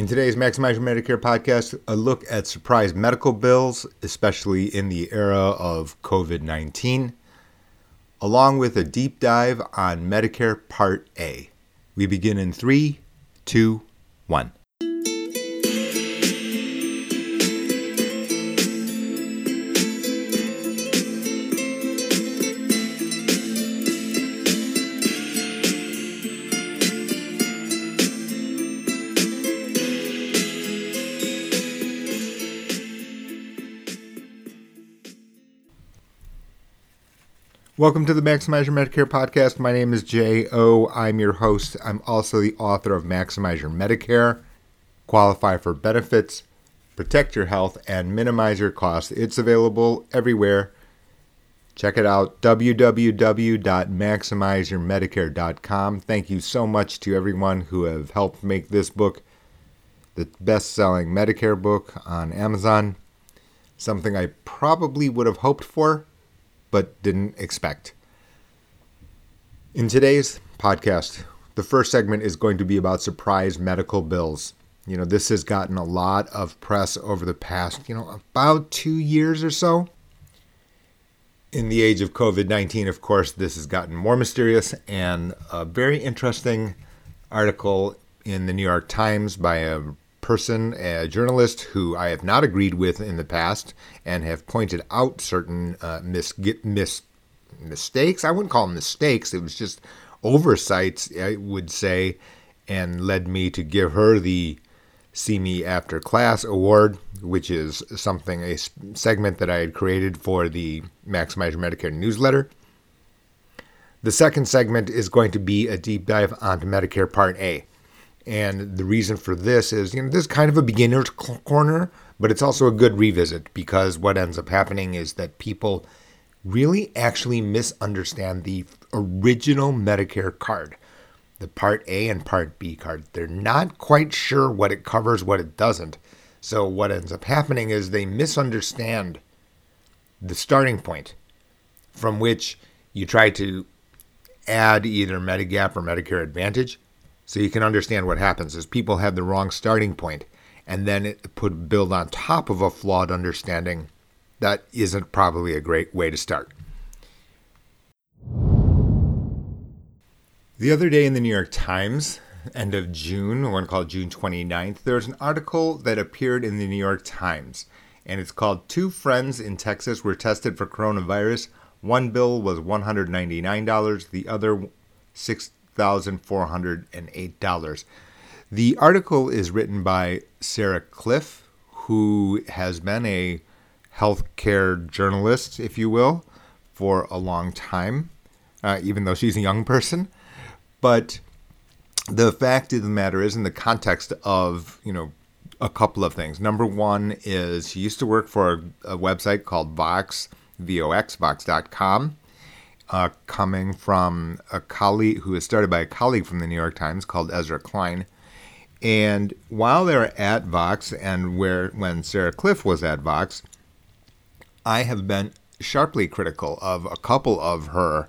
In today's Maximize Your Medicare podcast, a look at surprise medical bills, especially in the era of COVID 19, along with a deep dive on Medicare Part A. We begin in three, two, one. Welcome to the Maximize Your Medicare podcast. My name is Jay O. I'm your host. I'm also the author of Maximize Your Medicare, Qualify for Benefits, Protect Your Health, and Minimize Your Costs. It's available everywhere. Check it out www.maximizeyourmedicare.com. Thank you so much to everyone who have helped make this book the best selling Medicare book on Amazon. Something I probably would have hoped for but didn't expect. In today's podcast, the first segment is going to be about surprise medical bills. You know, this has gotten a lot of press over the past, you know, about two years or so. In the age of COVID 19, of course, this has gotten more mysterious, and a very interesting article in the New York Times by a person, a journalist who I have not agreed with in the past and have pointed out certain uh, mis- mis- mistakes. I wouldn't call them mistakes, it was just oversights, I would say, and led me to give her the See Me After Class Award, which is something, a segment that I had created for the Maximize Your Medicare newsletter. The second segment is going to be a deep dive onto Medicare Part A. And the reason for this is, you know, this is kind of a beginner's corner, but it's also a good revisit because what ends up happening is that people really actually misunderstand the original Medicare card, the Part A and Part B card. They're not quite sure what it covers, what it doesn't. So what ends up happening is they misunderstand the starting point from which you try to add either Medigap or Medicare Advantage so you can understand what happens is people have the wrong starting point and then it put build on top of a flawed understanding. That isn't probably a great way to start. The other day in the New York Times, end of June, one called June 29th, there was an article that appeared in the New York Times, and it's called Two Friends in Texas Were Tested for Coronavirus. One bill was $199, the other six $1,408. The article is written by Sarah Kliff, who has been a healthcare journalist, if you will, for a long time, uh, even though she's a young person. But the fact of the matter is, in the context of, you know, a couple of things. Number one is she used to work for a, a website called Vox, V-O-X, Vox.com uh, coming from a colleague who was started by a colleague from the New York Times called Ezra Klein. And while they were at Vox, and where when Sarah Kliff was at Vox, I have been sharply critical of a couple of her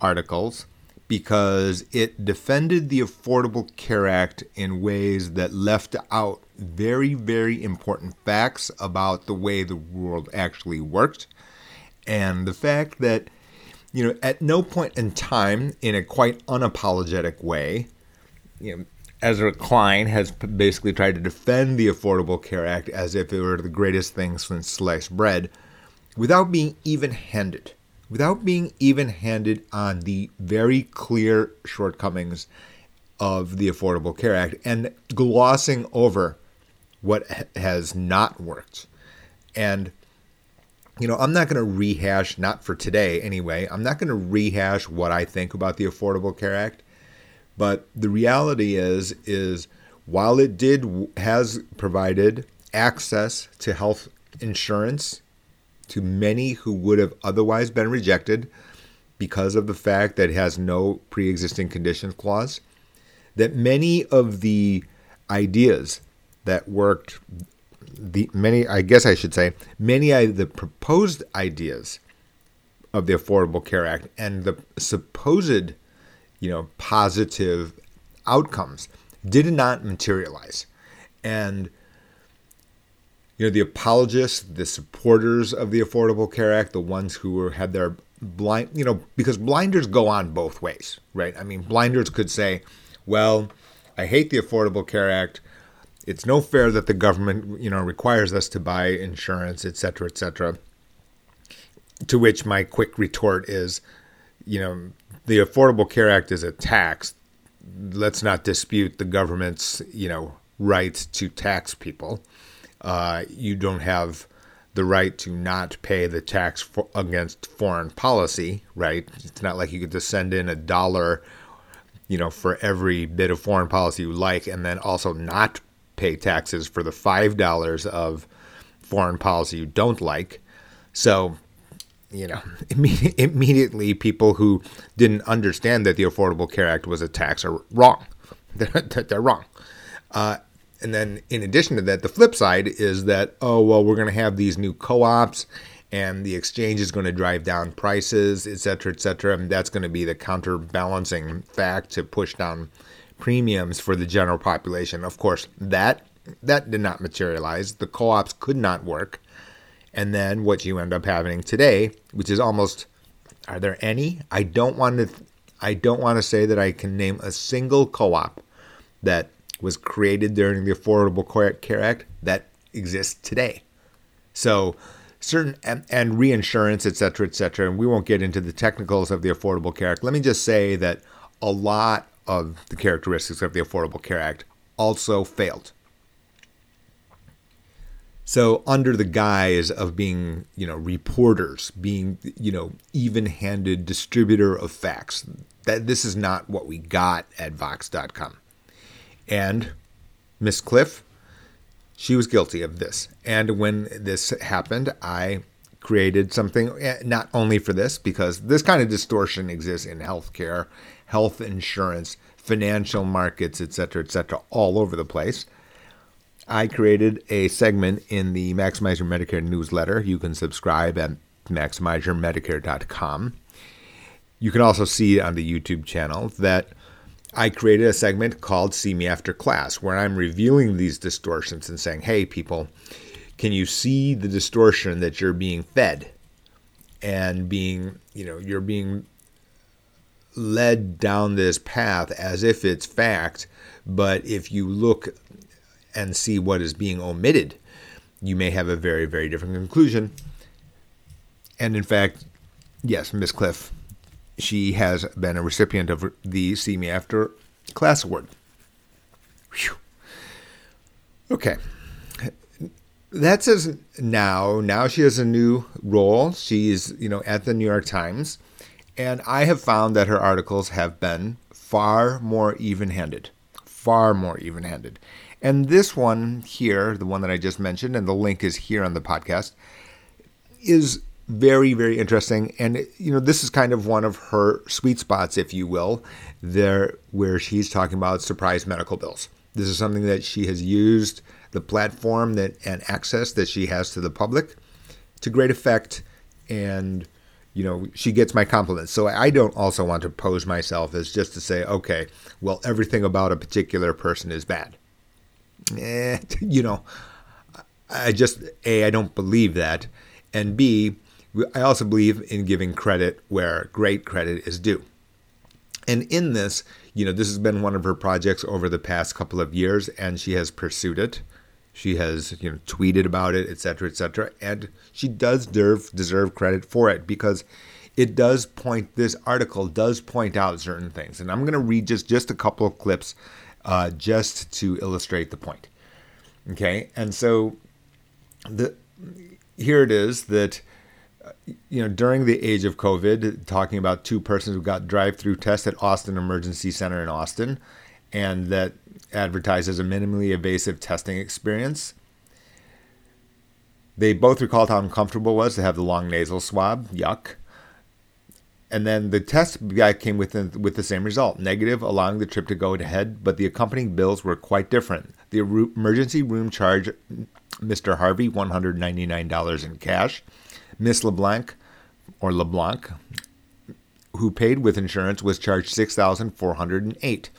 articles because it defended the Affordable Care Act in ways that left out very, very important facts about the way the world actually worked. And the fact that you know, at no point in time, in a quite unapologetic way, you know, Ezra Klein has basically tried to defend the Affordable Care Act as if it were the greatest thing since sliced bread, without being even-handed, without being even-handed on the very clear shortcomings of the Affordable Care Act, and glossing over what has not worked. And you know, I'm not going to rehash, not for today anyway, I'm not going to rehash what I think about the Affordable Care Act. But the reality is, is while it did has provided access to health insurance to many who would have otherwise been rejected because of the fact that it has no pre-existing conditions clause, that many of the ideas that worked the many, I guess I should say, many of the proposed ideas of the Affordable Care Act and the supposed, you know, positive outcomes did not materialize. And you know the apologists, the supporters of the Affordable Care Act, the ones who were, had their blind, you know, because blinders go on both ways, right? I mean, blinders could say, well, I hate the Affordable Care Act. It's no fair that the government, you know, requires us to buy insurance, et cetera, et cetera. To which my quick retort is, you know, the Affordable Care Act is a tax. Let's not dispute the government's, you know, right to tax people. Uh, you don't have the right to not pay the tax for, against foreign policy, right? It's not like you could just send in a dollar, you know, for every bit of foreign policy you like, and then also not pay taxes for the five dollars of foreign policy you don't like. So, you know, immediately people who didn't understand that the Affordable Care Act was a tax are wrong. They're, they're wrong. Uh, and then in addition to that, the flip side is that, oh, well, we're going to have these new co ops and the exchange is going to drive down prices, et cetera, et cetera. And that's going to be the counterbalancing fact to push down premiums for the general population. Of course, that that did not materialize. The co-ops could not work. And then what you end up having today, which is almost are there any? I don't want to I don't want to say that I can name a single co-op that was created during the Affordable Care Act that exists today. So, certain and, and reinsurance, et cetera, et cetera, and we won't get into the technicals of the Affordable Care Act. Let me just say that a lot of the characteristics of the Affordable Care Act also failed. So, under the guise of being, you know, reporters, being, you know, even-handed distributor of facts, that this is not what we got at Vox.com. And Miss Kliff, she was guilty of this. And when this happened, I created something eh, not only for this, because this kind of distortion exists in healthcare, health insurance, financial markets, et cetera, et cetera, all over the place. I created a segment in the Maximize Your Medicare newsletter. You can subscribe at maximizeyourmedicare.com. You can also see on the YouTube channel that I created a segment called See Me After Class where I'm reviewing these distortions and saying, hey, people, can you see the distortion that you're being fed and being, you know, you're being led down this path as if it's fact, but if you look and see what is being omitted, you may have a very, very different conclusion. And in fact, yes, Miss Kliff she has been a recipient of the See Me After Class Award. Whew. Okay. That says now. Now she has a new role. She's, you know, at the New York Times. And I have found that her articles have been far more even handed. Far more even handed. And this one here, the one that I just mentioned, and the link is here on the podcast, is very very interesting and you know this is kind of one of her sweet spots if you will there where she's talking about surprise medical bills this is something that she has used the platform that and access that she has to the public to great effect and you know she gets my compliments so i don't also want to pose myself as just to say okay well everything about a particular person is bad eh, you know i just a i don't believe that and b I also believe in giving credit where great credit is due. And in this, you know, this has been one of her projects over the past couple of years, and she has pursued it. She has, you know, tweeted about it, et cetera, et cetera. And she does deserve, deserve credit for it because it does point, this article does point out certain things. And I'm going to read just, just a couple of clips uh, just to illustrate the point. Okay. And so the here it is that you know, during the age of COVID, talking about two persons who got drive-through tests at Austin Emergency Center in Austin, and that advertises a minimally invasive testing experience. They both recalled how uncomfortable it was to have the long nasal swab. Yuck. And then the test guy came with the, with the same result, negative, allowing the trip to go ahead, but the accompanying bills were quite different. The emergency room charge, Mr. Harvey, $199 in cash. Miss LeBlanc, or LeBlanc, who paid with insurance, was charged 6408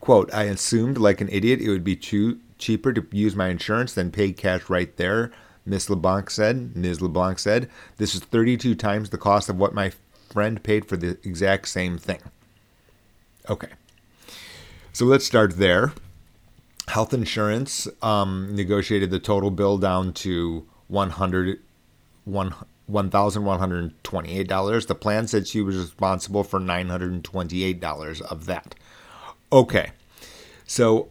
Quote, I assumed like an idiot it would be too cheaper to use my insurance than pay cash right there. Miss LeBlanc said, Ms. LeBlanc said, this is 32 times the cost of what my friend paid for the exact same thing. Okay. So let's start there. Health insurance um, negotiated the total bill down to 100, $1,128. The plan said she was responsible for $928 of that. Okay. So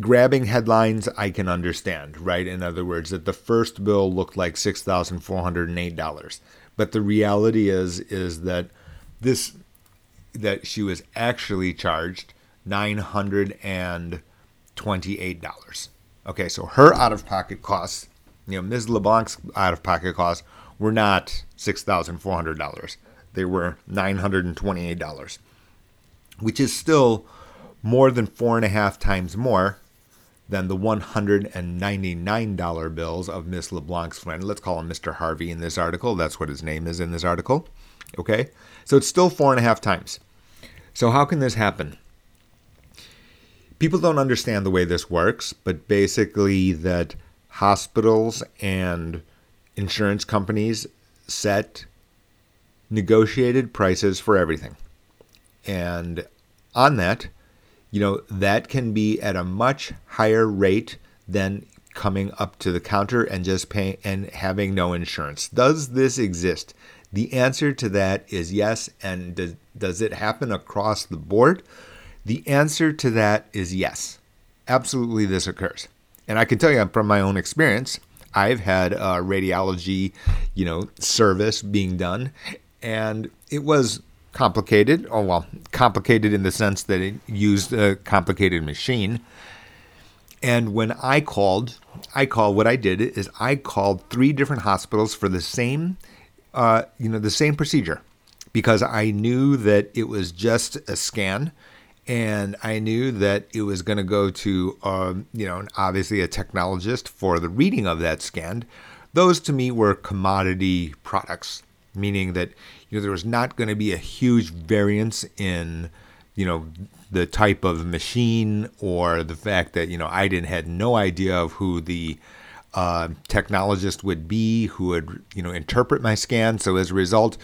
grabbing headlines I can understand, right? In other words, that the first bill looked like $6,408. But the reality is is that this that she was actually charged $928. Okay, so her out-of-pocket costs, you know, Ms. LeBlanc's out-of-pocket costs were not $6,400. They were $928, which is still more than four and a half times more than the $199 bills of Miss LeBlanc's friend. Let's call him Mr. Harvey in this article. That's what his name is in this article. Okay? So it's still four and a half times. So, how can this happen? People don't understand the way this works, but basically, that hospitals and insurance companies set negotiated prices for everything. And on that, you know, that can be at a much higher rate than coming up to the counter and just paying and having no insurance. Does this exist? The answer to that is yes. And does, does it happen across the board? The answer to that is yes. Absolutely, this occurs. And I can tell you from my own experience, I've had a radiology, you know, service being done, and it was complicated. Oh, well, complicated in the sense that it used a complicated machine. And when I called, I called, what I did is I called three different hospitals for the same, uh, you know, the same procedure because I knew that it was just a scan and I knew that it was going to go to, um, you know, obviously a technologist for the reading of that scan. Those to me were commodity products meaning that you know there was not going to be a huge variance in you know the type of machine or the fact that you know I didn't had no idea of who the uh, technologist would be who would you know interpret my scan. So as a result,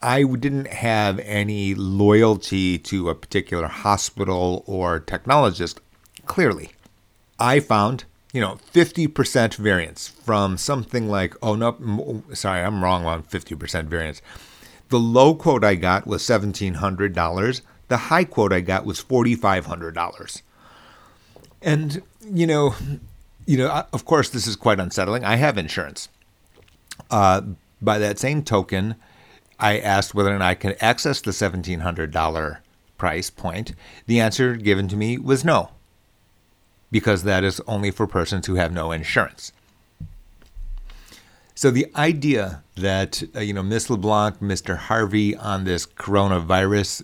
I didn't have any loyalty to a particular hospital or technologist. Clearly, I found you know, 50% variance from something like, oh, no, sorry, I'm wrong on 50% variance. The low quote I got was $1,700. The high quote I got was $4,500. And, you know, you know, of course, this is quite unsettling. I have insurance. Uh, by that same token, I asked whether or not I could access the $1,700 price point. The answer given to me was no because that is only for persons who have no insurance. So the idea that uh, you know Miss LeBlanc, Mr. Harvey on this coronavirus,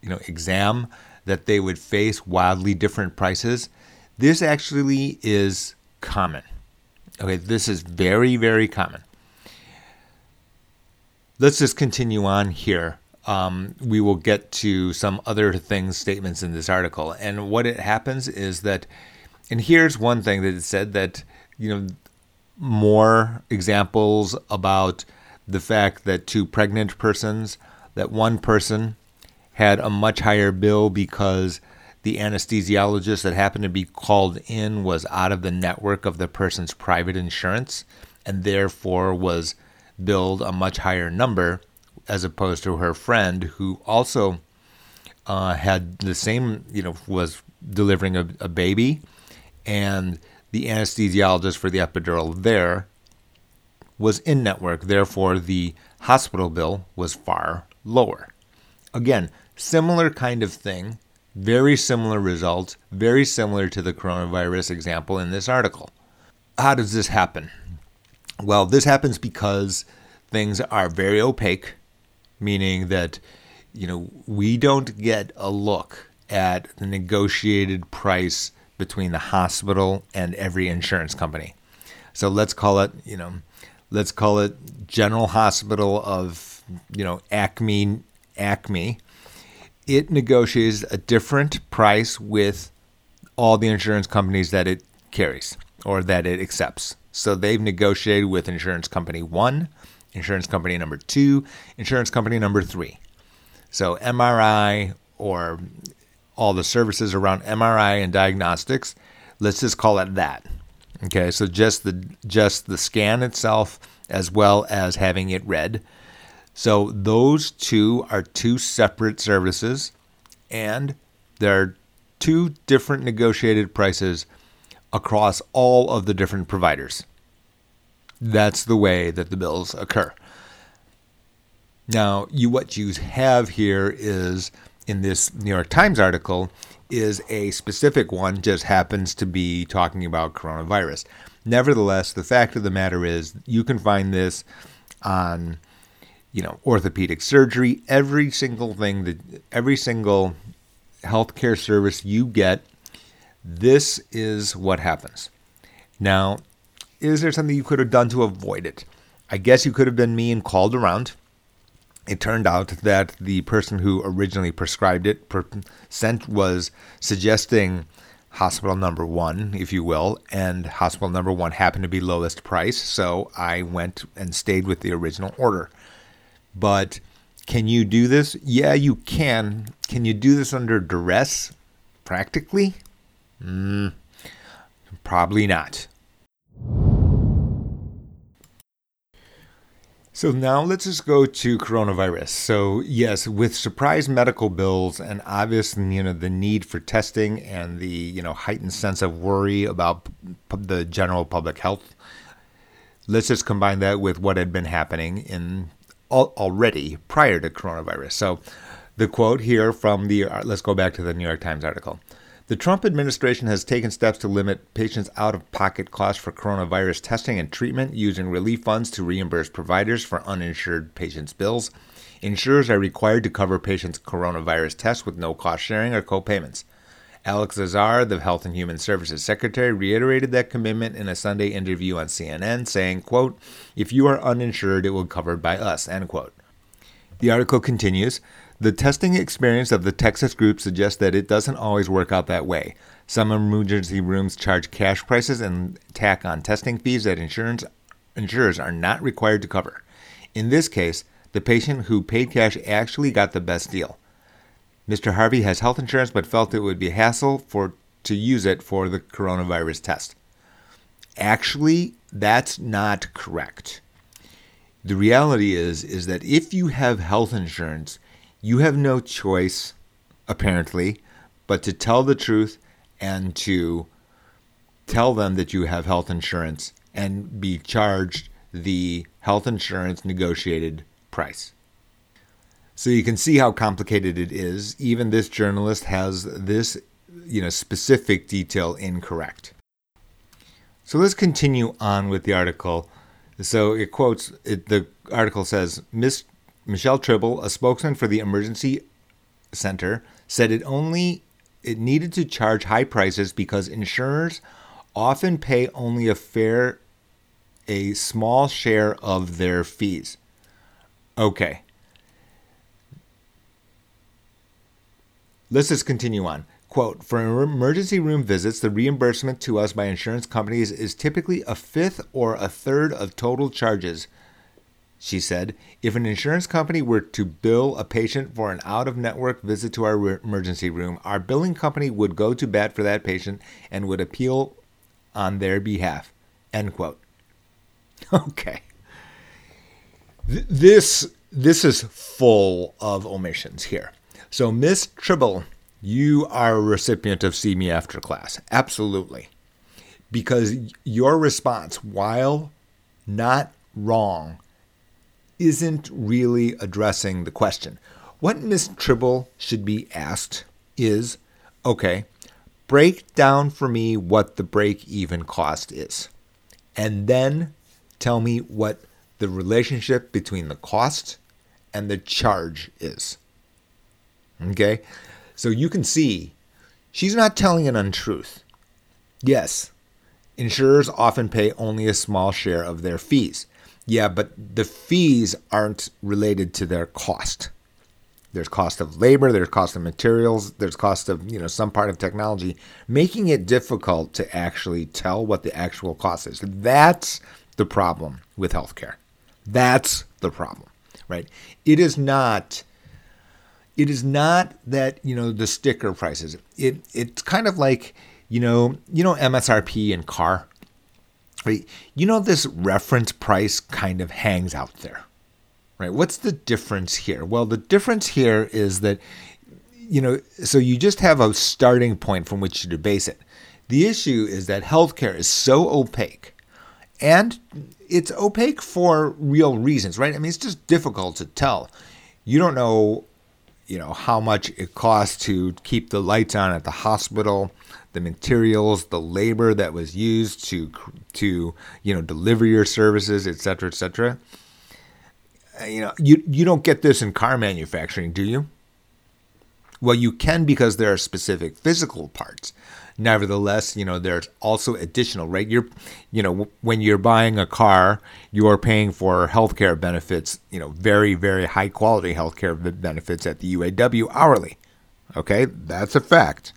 you know, exam that they would face wildly different prices, this actually is common. Okay, this is very very common. Let's just continue on here. Um, we will get to some other things, statements in this article, and what it happens is that and here's one thing that it said that, you know, more examples about the fact that two pregnant persons, that one person had a much higher bill because the anesthesiologist that happened to be called in was out of the network of the person's private insurance and therefore was billed a much higher number as opposed to her friend who also uh, had the same, you know, was delivering a, a baby and the anesthesiologist for the epidural there was in network, therefore, the hospital bill was far lower. Again, similar kind of thing, very similar results, very similar to the coronavirus example in this article. How does this happen? Well, this happens because things are very opaque, meaning that you know we don't get a look at the negotiated price between the hospital and every insurance company. So let's call it, you know, let's call it General Hospital of, you know, Acme, Acme. It negotiates a different price with all the insurance companies that it carries or that it accepts. So they've negotiated with insurance company one, insurance company number two, insurance company number three. So MRI or all the services around MRI and diagnostics, let's just call it that. Okay, so just the just the scan itself as well as having it read. So those two are two separate services and there are two different negotiated prices across all of the different providers. That's the way that the bills occur. Now, you what you have here is in this New York Times article is a specific one just happens to be talking about coronavirus. Nevertheless, the fact of the matter is you can find this on you know, orthopedic surgery, every single thing that every single healthcare service you get, this is what happens. Now, is there something you could have done to avoid it? I guess you could have been me and called around. It turned out that the person who originally prescribed it per- sent was suggesting hospital number one, if you will, and hospital number one happened to be lowest price, so I went and stayed with the original order. But can you do this? Yeah, you can. Can you do this under duress? Practically? Mm, probably not. So now let's just go to coronavirus. So yes, with surprise medical bills and obvious, you know, the need for testing and the you know heightened sense of worry about the general public health. Let's just combine that with what had been happening in already prior to coronavirus. So the quote here from the uh, let's go back to the New York Times article. The Trump administration has taken steps to limit patients' out of pocket costs for coronavirus testing and treatment using relief funds to reimburse providers for uninsured patients' bills. Insurers are required to cover patients' coronavirus tests with no cost sharing or co-payments. Alex Azar, the Health and Human Services Secretary, reiterated that commitment in a Sunday interview on CNN, saying, quote, If you are uninsured, it will be covered by us, end quote. The article continues the testing experience of the Texas group suggests that it doesn't always work out that way. Some emergency rooms charge cash prices and tack on testing fees that insurance, insurers are not required to cover. In this case, the patient who paid cash actually got the best deal. Mr. Harvey has health insurance but felt it would be a hassle for to use it for the coronavirus test. Actually, that's not correct. The reality is is that if you have health insurance, you have no choice, apparently, but to tell the truth and to tell them that you have health insurance and be charged the health insurance negotiated price. So you can see how complicated it is. Even this journalist has this, you know, specific detail incorrect. So let's continue on with the article. So it quotes it, the article says Miss Michelle Tribble, a spokesman for the emergency center, said it only it needed to charge high prices because insurers often pay only a fair a small share of their fees. Okay. Let's just continue on. Quote For emergency room visits, the reimbursement to us by insurance companies is typically a fifth or a third of total charges she said, if an insurance company were to bill a patient for an out of network visit to our emergency room, our billing company would go to bat for that patient and would appeal on their behalf. End quote. Okay. This this is full of omissions here. So Miss Tribble, you are a recipient of See Me After class. Absolutely. Because your response, while not wrong, isn't really addressing the question. What Miss Tribble should be asked is okay, break down for me what the break even cost is. And then tell me what the relationship between the cost and the charge is. Okay? So you can see she's not telling an untruth. Yes, insurers often pay only a small share of their fees. Yeah, but the fees aren't related to their cost. there's cost of labor, there's cost of materials, there's cost of, you know, some part of technology, making it difficult to actually tell what the actual cost is. That's the problem with healthcare. That's the problem, right? It is not it is not that, you know, the sticker prices. It it's kind of like, you know, you know MSRP in car. Right? You know this reference price kind of hangs out there right? What's the difference here? Well, the difference here is that, you know, so you just have a starting point from which to base it. The issue is that healthcare is so opaque and it's opaque for real reasons, right? I mean, it's just difficult to tell. You don't know, you know, how much it costs to keep the lights on at the hospital, the materials, the labor that was used to to, you know, deliver your services, et cetera, et cetera. Uh, you know, you you don't get this in car manufacturing, do you? Well, you can because there are specific physical parts. Nevertheless, you know, there's also additional, right? You're, you know, when you're buying a car, you're paying for healthcare benefits, you know, very, very high quality healthcare benefits at the UAW hourly. Okay, that's a fact.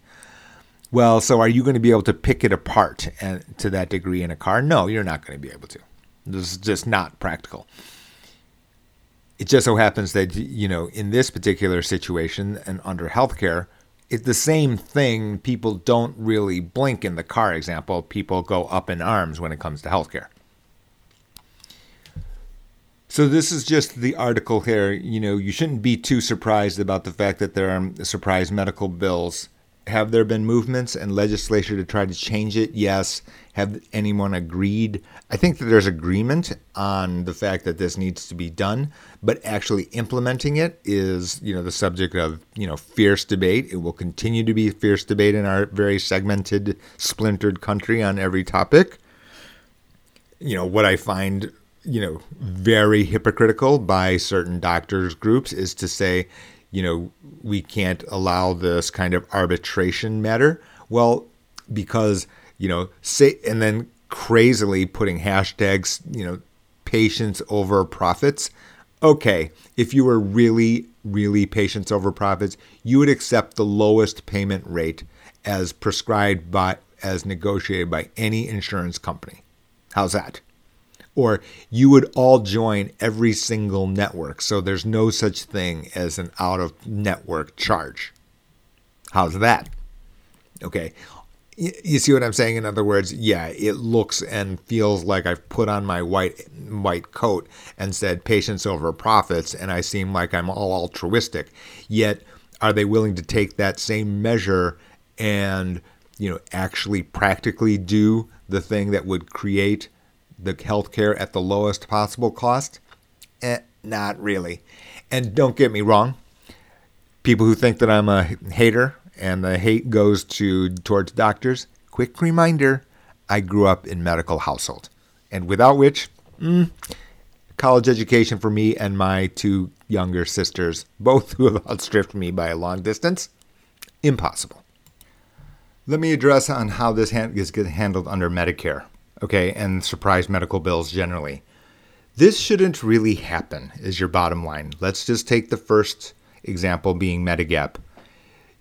Well, so are you going to be able to pick it apart and to that degree in a car? No, you're not going to be able to. This is just not practical it just so happens that you know in this particular situation and under healthcare it's the same thing people don't really blink in the car. Example people go up in arms when it comes to healthcare. So this is just the article here. You know you shouldn't be too surprised about the fact that there are surprise medical bills have there been movements and legislature to try to change it? Yes. Have anyone agreed? I think that there's agreement on the fact that this needs to be done, but actually implementing it is, you know, the subject of, you know, fierce debate. It will continue to be fierce debate in our very segmented, splintered country on every topic. You know, what I find, you know, very hypocritical by certain doctors groups is to say, you know, we can't allow this kind of arbitration matter. Well, because, you know, say, and then crazily putting hashtags, you know, patients over profits. Okay, if you were really, really patients over profits, you would accept the lowest payment rate as prescribed by, as negotiated by any insurance company. How's that? Or you would all join every single network. So there's no such thing as an out of network charge. How's that? Okay. You see what I'm saying? In other words, yeah, it looks and feels like I've put on my white white coat and said patients over profits, and I seem like I'm all altruistic. Yet, are they willing to take that same measure and you know actually practically do the thing that would create the healthcare at the lowest possible cost? Eh, not really. And don't get me wrong, people who think that I'm a hater and the hate goes to towards doctors, quick reminder, I grew up in medical household. And without which, mm, college education for me and my two younger sisters, both who have outstripped me by a long distance, impossible. Let me address on how this is handled under Medicare okay, and surprise medical bills generally. This shouldn't really happen, is your bottom line. Let's just take the first example being Medigap.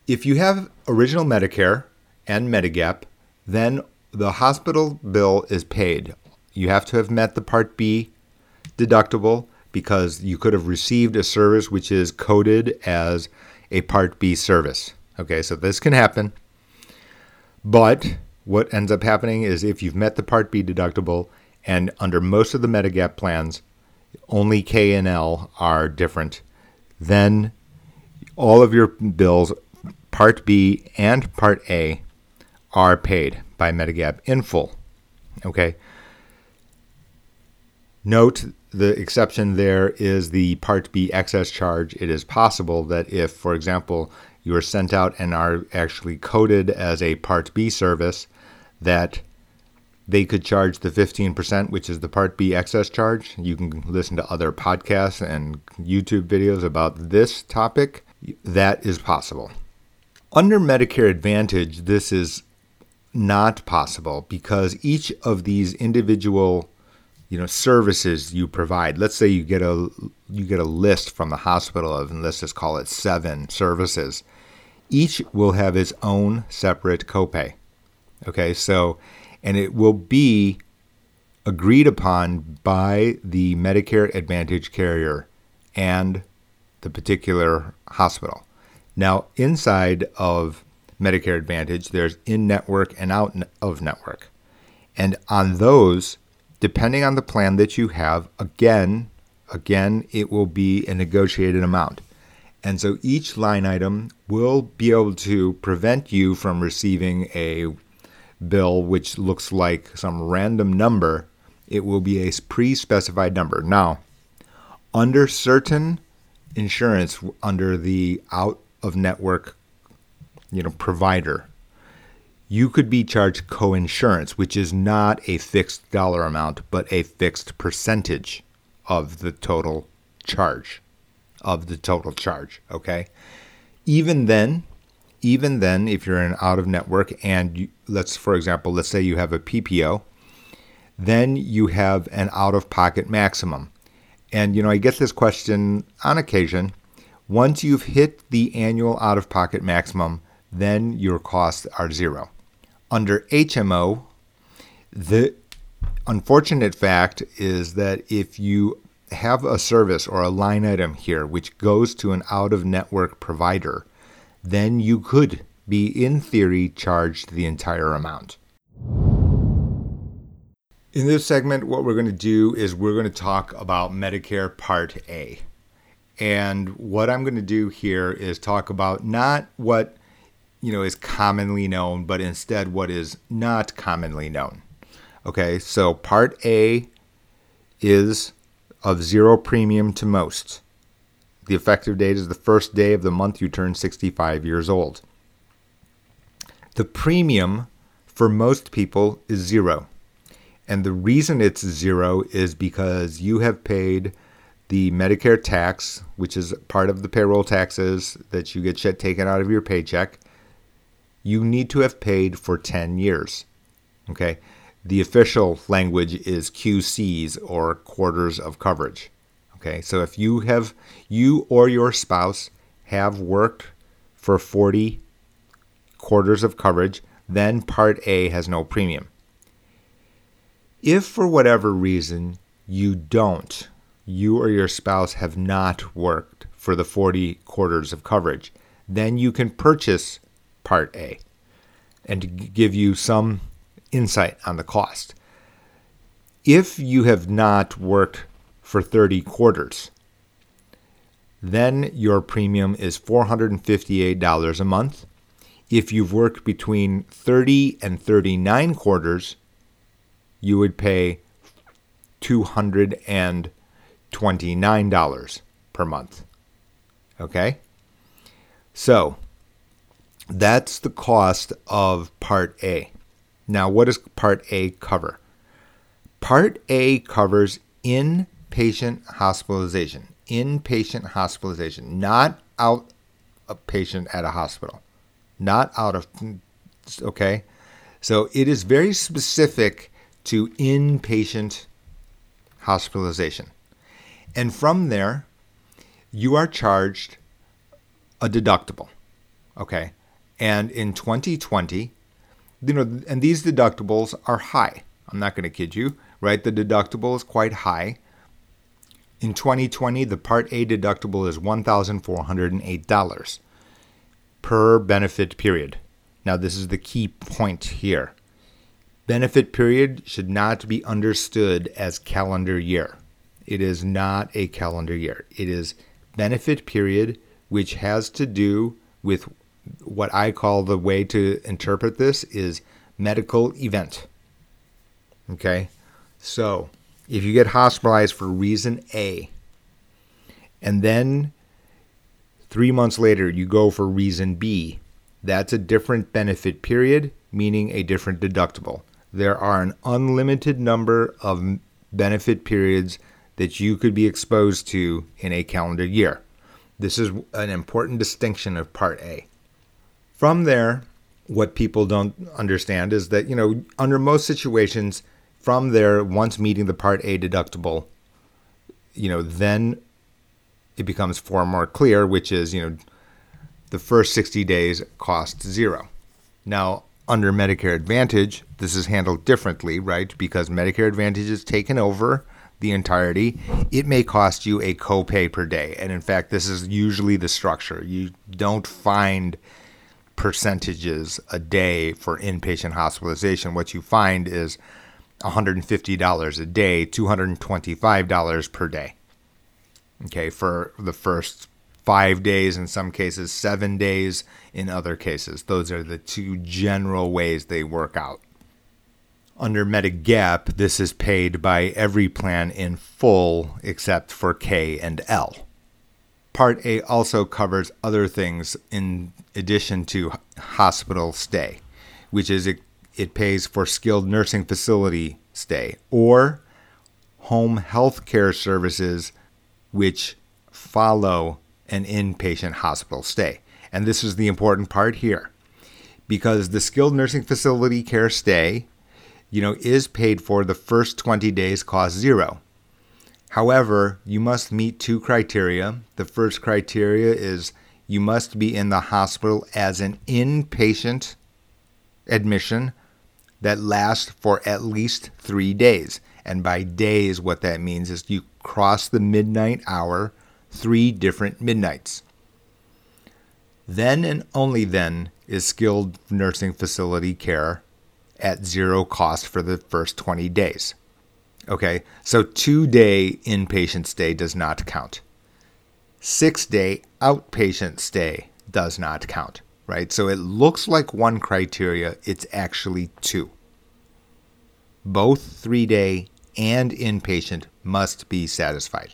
If you have original Medicare and Medigap, then the hospital bill is paid. You have to have met the Part B deductible because you could have received a service which is coded as a Part B service. Okay, so this can happen. But what ends up happening is if you've met the Part B deductible, and under most of the Medigap plans, only K and L are different, then all of your bills, Part B and Part A, are paid by Medigap in full. Okay. Note the exception there is the Part B excess charge. It is possible that if, for example, you are sent out and are actually coded as a Part B service, that they could charge the 15%, which is the Part B excess charge. You can listen to other podcasts and YouTube videos about this topic. That is possible. Under Medicare Advantage, this is not possible because each of these individual you know services you provide. Let's say you get a you get a list from the hospital of and let's just call it seven services. Each will have its own separate copay. Okay, so and it will be agreed upon by the Medicare Advantage carrier and the particular hospital. Now, inside of Medicare Advantage, there's in network and out of network. And on those, depending on the plan that you have, again, again, it will be a negotiated amount. And so each line item will be able to prevent you from receiving a bill which looks like some random number. It will be a pre specified number. Now, under certain insurance, under the out of network you know, provider, you could be charged co-insurance, which is not a fixed dollar amount, but a fixed percentage of the total charge of the total charge, okay? Even then, even then if you're an out of network and you, let's for example, let's say you have a PPO, then you have an out of pocket maximum. And you know, I get this question on occasion. Once you've hit the annual out of pocket maximum, then your costs are zero. Under HMO, the unfortunate fact is that if you have a service or a line item here which goes to an out of network provider, then you could be, in theory, charged the entire amount. In this segment, what we're going to do is we're going to talk about Medicare Part A. And what I'm going to do here is talk about not what you know is commonly known, but instead what is not commonly known. Okay, so part A is of zero premium to most. The effective date is the first day of the month you turn 65 years old. The premium for most people is zero. And the reason it's zero is because you have paid the Medicare tax, which is part of the payroll taxes that you get taken out of your paycheck, you need to have paid for 10 years. Okay? The official language is QCs or quarters of coverage. Okay? So if you have you or your spouse have worked for 40 quarters of coverage, then part A has no premium. If for whatever reason you don't, you or your spouse have not worked for the 40 quarters of coverage, then you can purchase Part A and to give you some insight on the cost. If you have not worked for 30 quarters, then your premium is $458 a month. If you've worked between 30 and 39 quarters, you would pay $229 per month. Okay? So, that's the cost of Part A. Now, what does Part A cover? Part A covers inpatient hospitalization. Inpatient hospitalization, not out a patient at a hospital. Not out of, okay? So it is very specific to inpatient hospitalization. And from there, you are charged a deductible. Okay. And in 2020, you know, and these deductibles are high. I'm not going to kid you, right? The deductible is quite high. In 2020, the Part A deductible is $1,408 per benefit period. Now, this is the key point here. Benefit period should not be understood as calendar year. It is not a calendar year. It is benefit period, which has to do with what I call the way to interpret this is medical event. Okay? So, if you get hospitalized for reason A, and then three months later you go for reason B, that's a different benefit period, meaning a different deductible. There are an unlimited number of benefit periods that you could be exposed to in a calendar year. This is an important distinction of Part A. From there, what people don't understand is that, you know, under most situations, from there, once meeting the Part A deductible, you know, then it becomes far more clear, which is, you know, the first 60 days costs zero. Now, under Medicare Advantage, this is handled differently, right? Because Medicare Advantage is taken over the entirety. It may cost you a copay per day. And in fact, this is usually the structure. You don't find percentages a day for inpatient hospitalization. What you find is $150 a day, $225 per day. Okay, for the first five days, in some cases, seven days in other cases. Those are the two general ways they work out. Under Medigap, this is paid by every plan in full except for K and L. Part A also covers other things in addition to hospital stay, which is it, it pays for skilled nursing facility stay or home health care services which follow an inpatient hospital stay. And this is the important part here because the skilled nursing facility care stay, you know, is paid for the first 20 days cost zero. However, you must meet two criteria. The first criteria is you must be in the hospital as an inpatient admission that lasts for at least three days. And by days, what that means is you cross the midnight hour three different midnights. Then and only then is skilled nursing facility care at zero cost for the first 20 days. Okay, so two day inpatient stay does not count. Six day outpatient stay does not count, right? So it looks like one criteria, it's actually two. Both three day and inpatient must be satisfied.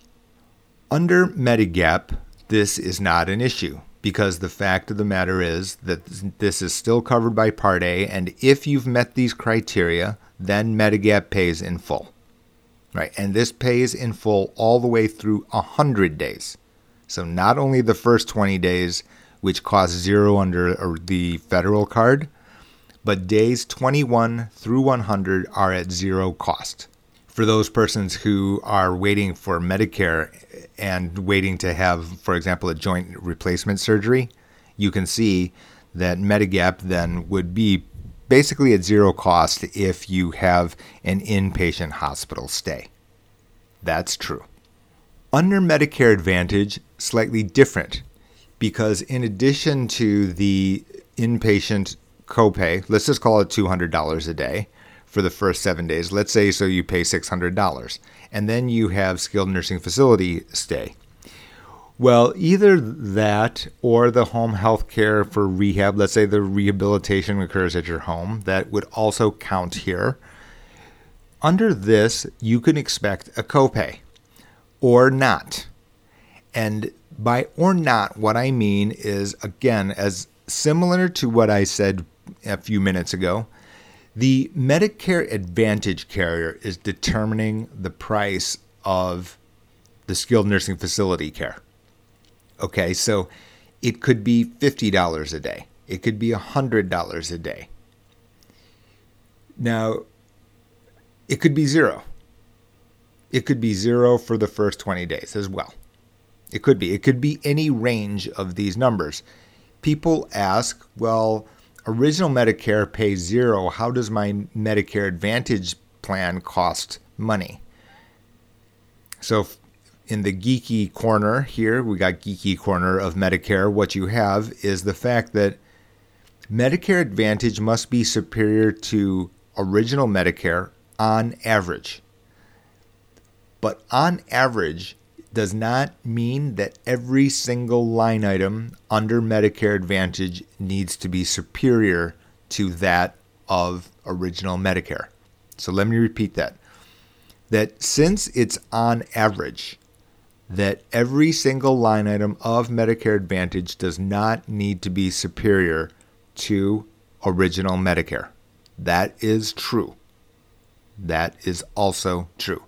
Under Medigap, this is not an issue because the fact of the matter is that this is still covered by Part A, and if you've met these criteria, then Medigap pays in full. Right, and this pays in full all the way through 100 days. So not only the first 20 days, which cost zero under the federal card, but days 21 through 100 are at zero cost for those persons who are waiting for Medicare and waiting to have, for example, a joint replacement surgery, you can see that Medigap then would be basically at zero cost if you have an inpatient hospital stay. That's true. Under Medicare Advantage, slightly different because in addition to the inpatient copay, let's just call it $200 a day, for the first seven days. Let's say so you pay $600 and then you have skilled nursing facility stay. Well, either that or the home health care for rehab, let's say the rehabilitation occurs at your home, that would also count here. Under this, you can expect a copay or not. And by or not, what I mean is, again, as similar to what I said a few minutes ago, the Medicare Advantage carrier is determining the price of the skilled nursing facility care. Okay, so it could be $50 a day, it could be $100 a day. Now, it could be zero. It could be zero for the first 20 days as well. It could be. It could be any range of these numbers. People ask, well, original Medicare pays zero. How does my Medicare Advantage plan cost money? So, in the geeky corner here, we got geeky corner of Medicare. What you have is the fact that Medicare Advantage must be superior to original Medicare on average. But on average, does not mean that every single line item under Medicare Advantage needs to be superior to that of original Medicare. So let me repeat that. That since it's on average, that every single line item of Medicare Advantage does not need to be superior to original Medicare. That is true. That is also true.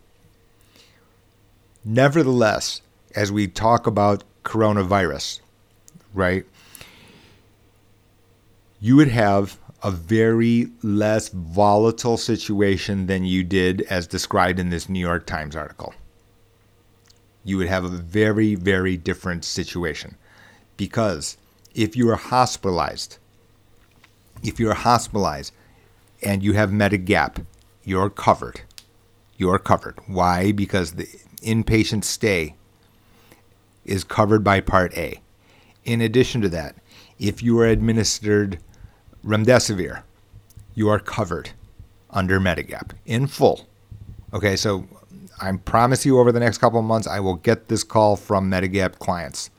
Nevertheless, as we talk about coronavirus, right, you would have a very less volatile situation than you did as described in this New York Times article. You would have a very, very different situation because if you are hospitalized, if you're hospitalized and you have Medigap, you're covered. You're covered. Why? Because the inpatient stay is covered by Part A. In addition to that, if you are administered remdesivir, you are covered under Medigap in full. Okay, so I promise you over the next couple of months, I will get this call from Medigap clients.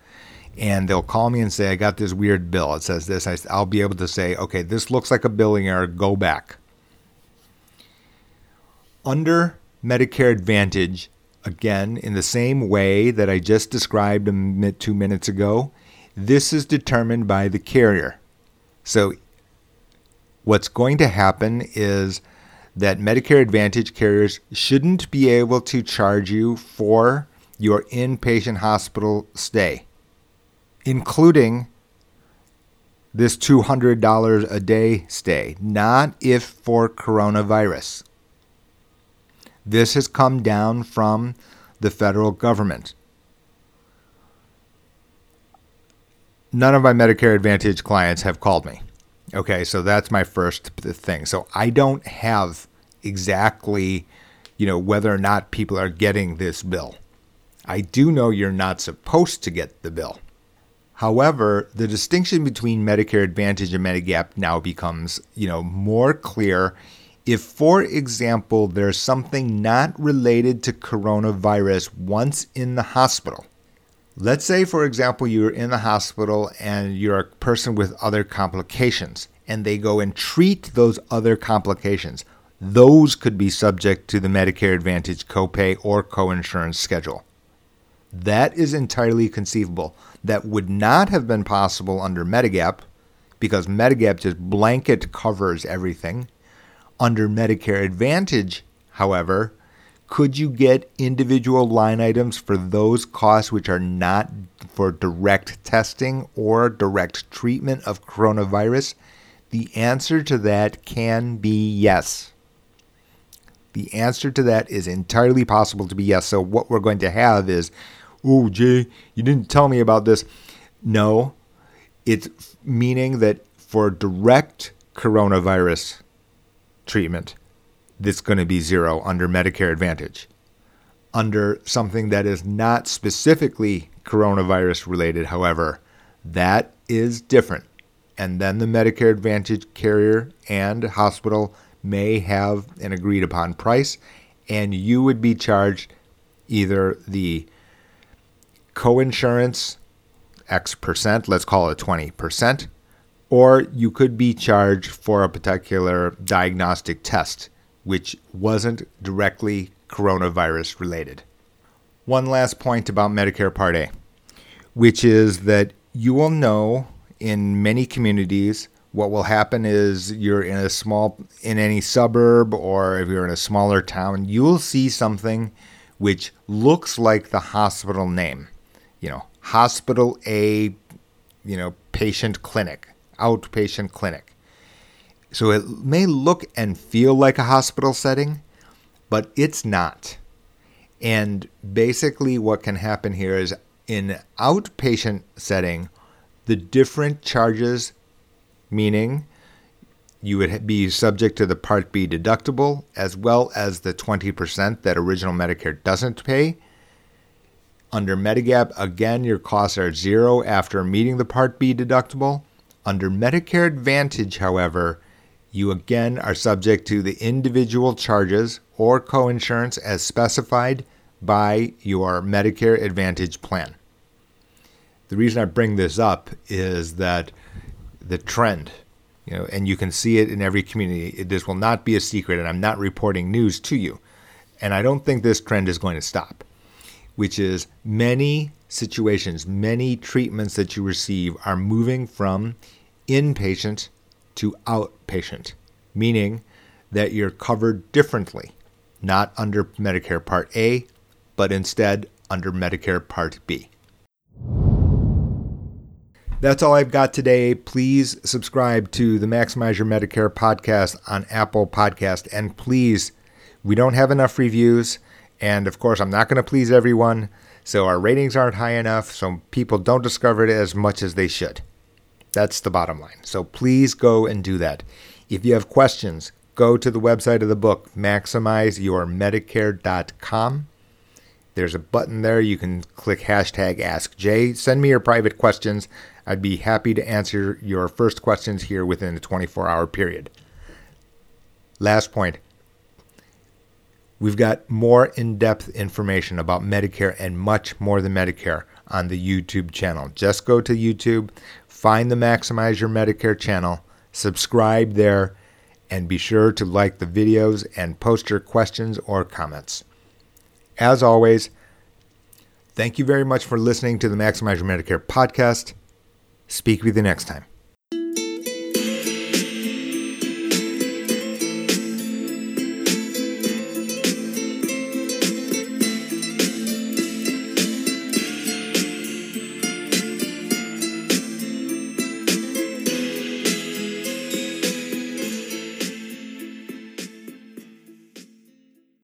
And they'll call me and say, I got this weird bill. It says this. I'll be able to say, okay, this looks like a billing error. Go back. Under Medicare Advantage, again, in the same way that I just described two minutes ago, this is determined by the carrier. So what's going to happen is that Medicare Advantage carriers shouldn't be able to charge you for your inpatient hospital stay, including this $200 a day stay, not if for coronavirus. This has come down from the federal government. None of my Medicare Advantage clients have called me. Okay, so that's my first thing. So I don't have exactly, you know, whether or not people are getting this bill. I do know you're not supposed to get the bill. However, the distinction between Medicare Advantage and Medigap now becomes, you know, more clear if for example there's something not related to coronavirus once in the hospital. Let's say, for example, you're in the hospital and you're a person with other complications, and they go and treat those other complications. Those could be subject to the Medicare Advantage copay or coinsurance schedule. That is entirely conceivable. That would not have been possible under Medigap because Medigap just blanket covers everything. Under Medicare Advantage, however, could you get individual line items for those costs which are not for direct testing or direct treatment of coronavirus? The answer to that can be yes. The answer to that is entirely possible to be yes. So, what we're going to have is, oh, Jae, you didn't tell me about this. No, it's meaning that for direct coronavirus treatment, that's going to be zero under Medicare Advantage. Under something that is not specifically coronavirus related, however, that is different. And then the Medicare Advantage carrier and hospital may have an agreed upon price, and you would be charged either the coinsurance X percent, let's call it 20%, or you could be charged for a particular diagnostic test which wasn't directly coronavirus related. One last point about Medicare Part A, which is that you will know in many communities what will happen is you're in a small in any suburb or if you're in a smaller town you'll see something which looks like the hospital name you know hospital a you know patient clinic outpatient clinic so it may look and feel like a hospital setting, but it's not. And basically, what can happen here is in outpatient setting, the different charges, meaning you would be subject to the Part B deductible as well as the 20% that original Medicare doesn't pay. Under Medigap, again, your costs are zero after meeting the Part B deductible. Under Medicare Advantage, however, you again are subject to the individual charges or coinsurance as specified by your Medicare Advantage plan. The reason I bring this up is that the trend, you know, and you can see it in every community. This will not be a secret, and I'm not reporting news to you. And I don't think this trend is going to stop, which is many situations, many treatments that you receive are moving from inpatient to outpatient, meaning that you're covered differently, not under Medicare Part A, but instead under Medicare Part B. That's all I've got today. Please subscribe to the Maximize Your Medicare podcast on Apple Podcast. And please, we don't have enough reviews. And of course, I'm not going to please everyone. So our ratings aren't high enough. So people don't discover it as much as they should. That's the bottom line. So please go and do that. If you have questions, go to the website of the book, maximizeyourmedicare.com. There's a button there. You can click hashtag AskJ. Send me your private questions. I'd be happy to answer your first questions here within a 24 hour period. Last point we've got more in depth information about Medicare and much more than Medicare on the YouTube channel. Just go to YouTube, find the Maximize Your Medicare channel, subscribe there, and be sure to like the videos and post your questions or comments. As always, thank you very much for listening to the Maximize Your Medicare podcast. Speak with you next time.